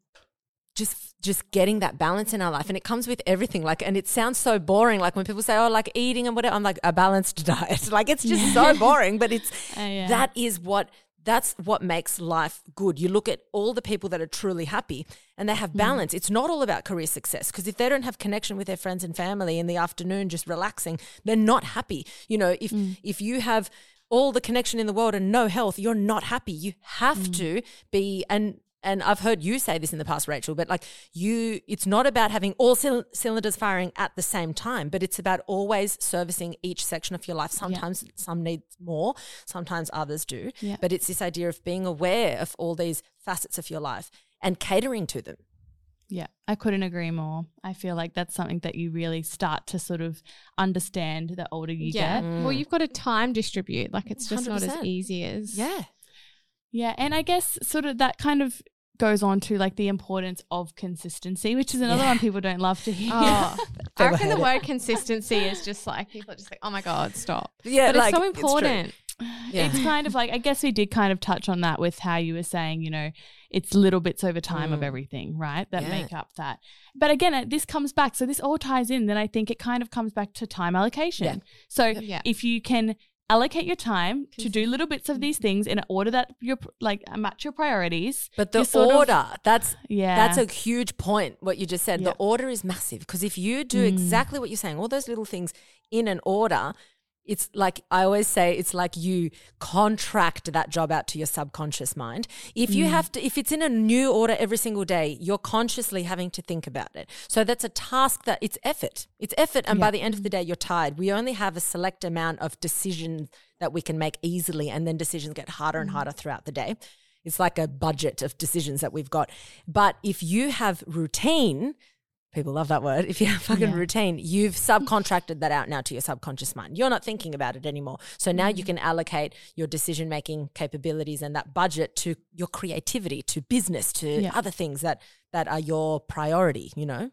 just just getting that balance in our life and it comes with everything like and it sounds so boring like when people say oh like eating and whatever i'm like a balanced diet like it's just so boring but it's Uh, yeah. that is what that's what makes life good. You look at all the people that are truly happy and they Mm. have balance. It's not all about career success because if they don't have connection with their friends and family in the afternoon just relaxing, they're not happy. You know, if Mm. if you have all the connection in the world and no health, you're not happy. You have Mm. to be and and I've heard you say this in the past, Rachel, but like you, it's not about having all cyl- cylinders firing at the same time, but it's about always servicing each section of your life. Sometimes some need more, sometimes others do. Yeah. But it's this idea of being aware of all these facets of your life and catering to them. Yeah, I couldn't agree more. I feel like that's something that you really start to sort of understand the older you yeah. get. Well, you've got to time distribute. Like it's just not as easy as Yeah. Yeah, and I guess sort of that kind of goes on to like the importance of consistency, which is another Yeah. one people don't love to hear. Oh, I reckon the heard it. word consistency is just like people are just like, oh my god, stop. Yeah. But like, it's so true. important. Yeah. It's kind of like I guess we did kind of touch on that with how you were saying, you know, it's little bits over time of Mm. everything, right? That Yeah. make up that. But again, this comes back. So this all ties in. Then I think it kind of comes back to time allocation. Yeah. So Yeah. if you can allocate your time to do little bits of these things in order that you're like match your priorities. But the you're of- order, that's yeah, That's a huge point, what you just said. The order is massive because if you do Mm. exactly what you're saying, all those little things in an order, it's like I always say, it's like you contract that job out to your subconscious mind. If Mm. you have to, if it's in a new order every single day, you're consciously having to think about it. So that's a task that it's effort. It's effort. And by the end of the day, you're tired. We only have a select amount of decisions that we can make easily, and then decisions get harder Mm. and harder throughout the day. It's like a budget of decisions that we've got. But if you have routine, people love that word. If you have fucking Yeah. routine, you've subcontracted that out now to your subconscious mind. You're not thinking about it anymore. So now Mm. you can allocate your decision making capabilities and that budget to your creativity, to business, to Yeah. other things that that are your priority, you know?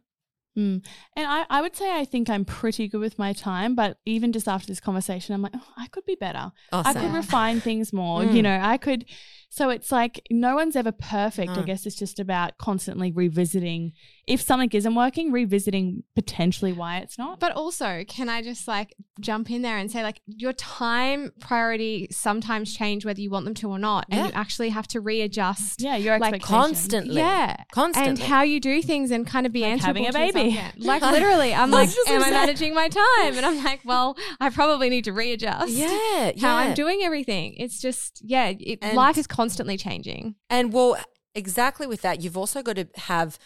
Mm. And I, I would say I think I'm pretty good with my time, but even just after this conversation, I'm like, oh, I could be better. Oh, I could refine things more. Mm. You know, I could. So it's like no one's ever perfect. I guess it's just about constantly revisiting. If something isn't working, revisiting potentially why it's not. But also, can I just like jump in there and say, like, your time priority sometimes change whether you want them to or not, and you actually have to readjust. yeah, your like. Constantly. Yeah, Constantly. and how you do things, and kind of be Like answerable having a baby. Like literally, I'm like, am I managing my time? And I'm like, well, I probably need to readjust. yeah, How yeah. I'm doing everything. It's just, yeah, it, life is constantly changing. And well, exactly with that, you've also got to have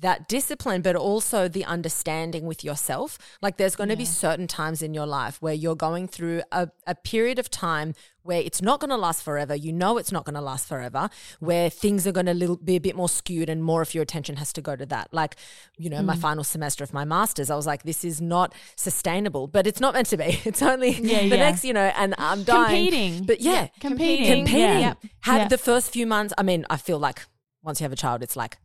that discipline, but also the understanding with yourself. Like there's going to be certain times in your life where you're going through a, a period of time where it's not going to last forever. You know it's not going to last forever, where things are going to little, be a bit more skewed and more of your attention has to go to that. Like, you know, my mm. final semester of my master's, I was like, this is not sustainable, but it's not meant to be. It's only Yeah, the yeah. next, you know, and I'm dying. Competing. But yeah, Competing. competing. Yeah. Yep. Have Yeah. the first few months. I mean, I feel like once you have a child, it's like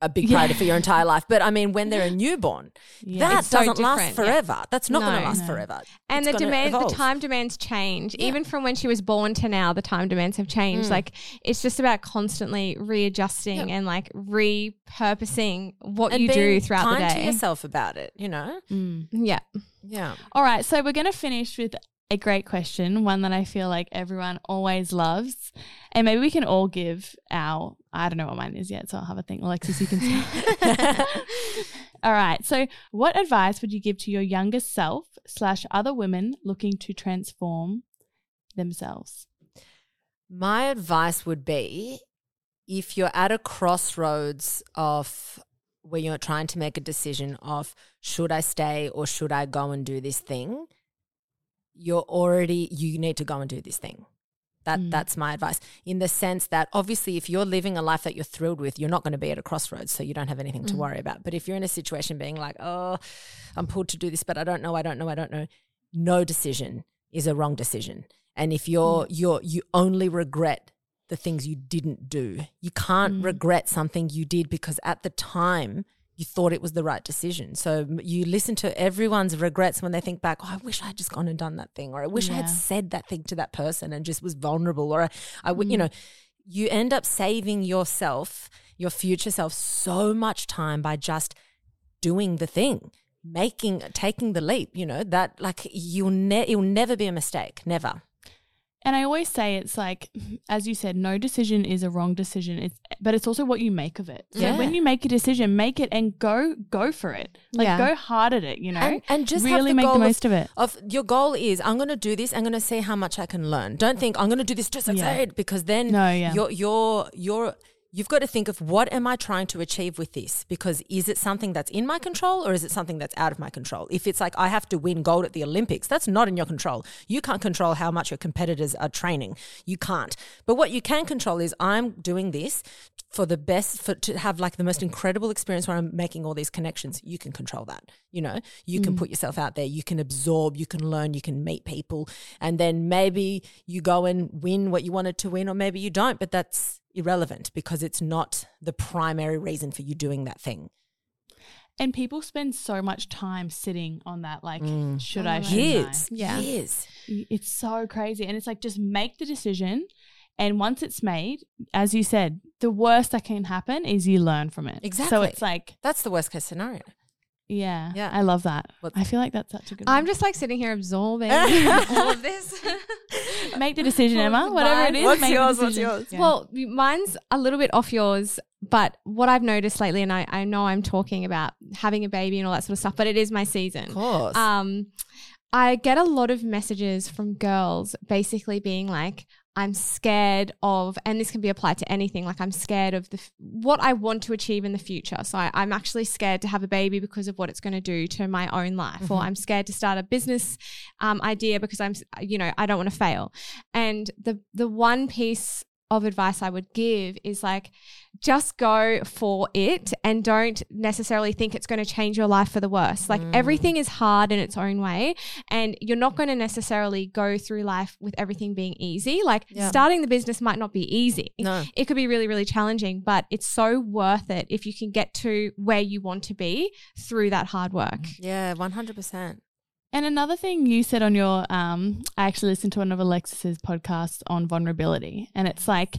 a big priority for your entire life. But I mean, when they're a newborn, Yeah. that so doesn't last different, yeah. forever. That's not going to last No. forever. and It's the demand the time demands change even from when she was born to now the time demands have Mm. changed like it's just about constantly readjusting and like repurposing what and you do throughout kind the to day yourself about it. You know, Mm. yeah yeah. All right, so we're going to finish with a great question, one that I feel like everyone always loves. And maybe we can all give our, I don't know what mine is yet, so I'll have a think. Alexis, you can see. all right, so what advice would you give to your younger self slash other women looking to transform themselves? My advice would be if you're at a crossroads of where you're trying to make a decision of should I stay or should I go and do this thing, you're already you need to go and do this thing. That Mm. that's my advice. In the sense that obviously if you're living a life that you're thrilled with, you're not going to be at a crossroads, so you don't have anything to worry about. But if you're in a situation being like, "Oh, I'm pulled to do this, but I don't know, I don't know, I don't know." No decision is a wrong decision. And if you're you're you only regret the things you didn't do. You can't Mm. regret something you did because at the time you thought it was the right decision. So you listen to everyone's regrets when they think back, oh, I wish I had just gone and done that thing, or I wish I had said that thing to that person and just was vulnerable, or I, I Mm. you know, you end up saving yourself, your future self, so much time by just doing the thing, making, taking the leap. You know that like you'll ne- it'll never be a mistake, never. And I always say it's like, as you said, no decision is a wrong decision. It's but it's also what you make of it. So Yeah. when you make a decision, make it and go go for it. Like Yeah. go hard at it. You know, and, and just have really the make the most of it. of your goal is I'm going to do this. I'm going to see how much I can learn. Don't think I'm going to do this to succeed because then No, yeah. you're you're you're you've got to think of what am I trying to achieve with this? Because is it something that's in my control or is it something that's out of my control? If it's like I have to win gold at the Olympics, that's not in your control. You can't control how much your competitors are training. You can't. But what you can control is I'm doing this for the best for to have like the most incredible experience where I'm making all these connections. You can control that. You know, you can mm. put yourself out there, you can absorb, you can learn, you can meet people, and then maybe you go and win what you wanted to win, or maybe you don't, but that's irrelevant because it's not the primary reason for you doing that thing. And people spend so much time sitting on that. Like, Mm. should Oh, I? right. Shouldn't Years, Yeah. years. It's so crazy, and it's like just make the decision. And once it's made, as you said, the worst that can happen is you learn from it. Exactly. So it's like, That's the worst case scenario. Yeah, Yeah. I love that. What- I feel like that's such a good. i'm one. just like sitting here absorbing all of this make the decision, Emma. Whatever it is. What's make the yours? What's decision. yours? Yeah. Well, mine's a little bit off yours, but what I've noticed lately, and I, I know I'm talking about having a baby and all that sort of stuff, but it is my season. Of course. Um, I get a lot of messages from girls basically being like, I'm scared of, and this can be applied to anything. Like I'm scared of the what I want to achieve in the future. So I, I'm actually scared to have a baby because of what it's going to do to my own life, or I'm scared to start a business um, idea because I'm, you know, I don't want to fail. And the the one piece of advice I would give is like just go for it and don't necessarily think it's going to change your life for the worse. Like everything is hard in its own way and you're not going to necessarily go through life with everything being easy. Like Yeah. starting the business might not be easy. no. It could be really, really challenging, but it's so worth it if you can get to where you want to be through that hard work. Yeah, 100%. And another thing you said on your, um, I actually listened to one of Alexis's podcasts on vulnerability, and it's like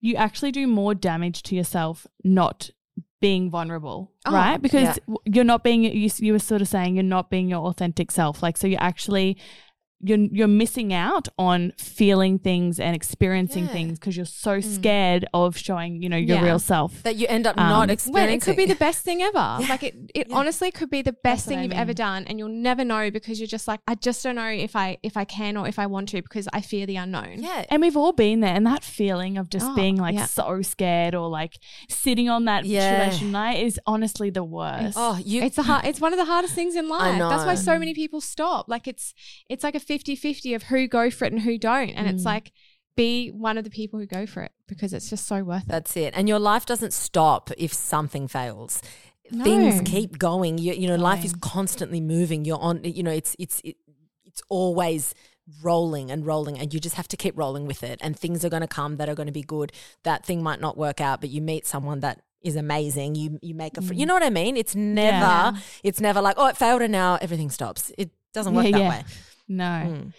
you actually do more damage to yourself not being vulnerable, Oh, right? Because yeah. you're not being, you, you were sort of saying you're not being your authentic self. Like, so you're actually you're you're missing out on feeling things and experiencing Yeah. things because you're so scared of showing you know your Yeah. real self. that you end up Um, not experiencing. it could be the best thing ever. Like it, it Yeah. honestly could be the best what thing you've ever mean. done, and you'll never know because you're just like, I just don't know if I if I can or if I want to because I fear the unknown. yeah. And we've all been there, and that feeling of just Oh, being like yeah. so scared or like sitting on that Yeah. situation night is honestly the worst. Oh, you. It's a hard, it's one of the hardest things in life. That's why so many people stop. Like it's it's like a 50-50 of who go for it and who don't. And it's Mm. like be one of the people who go for it because it's just so worth it. That's it. And your life doesn't stop if something fails. No. Things keep going. You, you know, life is constantly moving. You're on. You know, it's it's it, it's always rolling and rolling, and you just have to keep rolling with it. And things are going to come that are going to be good. That thing might not work out, but you meet someone that is amazing. You you make a. Fr- you know what I mean? It's never. Yeah. It's never like oh it failed and now everything stops. It doesn't work Yeah, that yeah. way. No. Mm.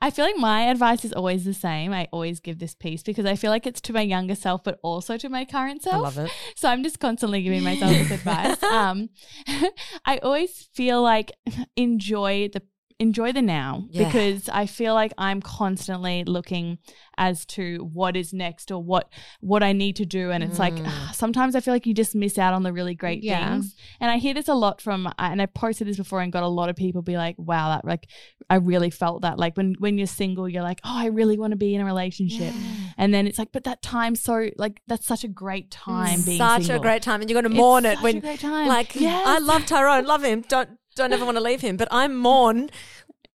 I feel like my advice is always the same. I always give this piece because I feel like it's to my younger self, but also to my current self. I love it. So I'm just constantly giving myself this advice. Um, I always feel like enjoy the enjoy the now Yeah. because I feel like I'm constantly looking as to what is next or what what I need to do, and it's like Mm. sometimes I feel like you just miss out on the really great Yeah. things. And I hear this a lot from, and I posted this before and got a lot of people be like, "Wow, that like I really felt that." Like when when you're single, you're like, "Oh, I really want to be in a relationship," and then it's like, "But that time so like that's such a great time being Such single." a great time, and you're going to mourn it when a great time. Like Yes. I love Tyrone, love him. Don't don't ever want to leave him. But I'm mourn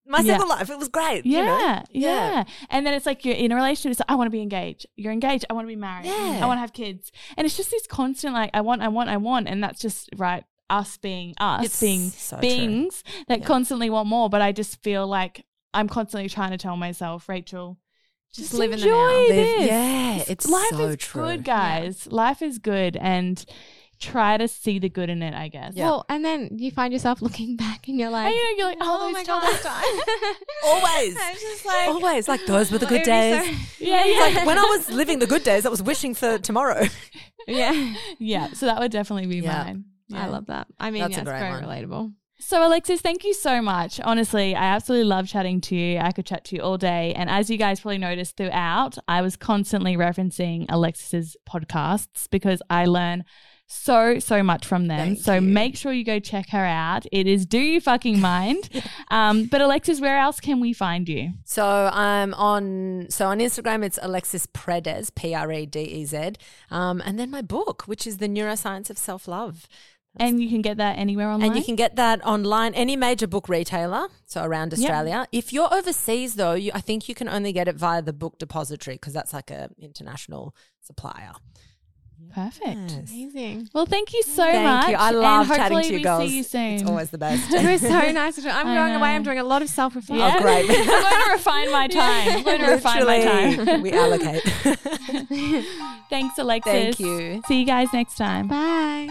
my Yeah. single life. It was great. you Yeah, know? yeah, Yeah. And then it's like you're in a relationship. It's like, I want to be engaged. You're engaged. I want to be married. Yeah. I want to have kids. And it's just this constant like I want, I want, I want, and that's just right. Us being us, It's being so true. beings that Yeah. constantly want more. But I just feel like I'm constantly trying to tell myself, Rachel, Just just live in the now. Live- yeah, it's life so is true. good, guys. Life is good, and try to see the good in it. I guess. Yeah. Well, and then you find yourself looking back and you're like, And, you know, you're like, oh, oh my god, times. that time. Always. it's just like Always like those were the good days. so- Yeah, yeah, like when I was living the good days, I was wishing for tomorrow. yeah. yeah. So that would definitely be Yeah. mine. I love that. I mean, That's yeah, a it's very one. relatable. So, Alexis, thank you so much. Honestly, I absolutely love chatting to you. I could chat to you all day. And as you guys probably noticed throughout, I was constantly referencing Alexis's podcasts because I learn so, so much from them. Thank so you. make sure you go check her out. It is Do You Fucking Mind? um, but, Alexis, where else can we find you? So I'm on. So on Instagram, it's Alexis Predez, P R E D E Z, um, and then my book, which is the Neuroscience of Self Love. And you can get that anywhere online. And you can get that online, any major book retailer, so around Australia. If you're overseas, though, you, I think you can only get it via the Book Depository because that's like a international supplier. Perfect. Yes. Amazing. Well, thank you so thank much. You. I love chatting to you girls. See you soon. It's always the best. it was so nice. To, I'm I going know. away. I'm doing a lot of self reflection. Yeah. Oh, great. I'm going to refine my time. I'm going to refine my time. we allocate. Thanks, Alexis. Thank you. See you guys next time. Bye.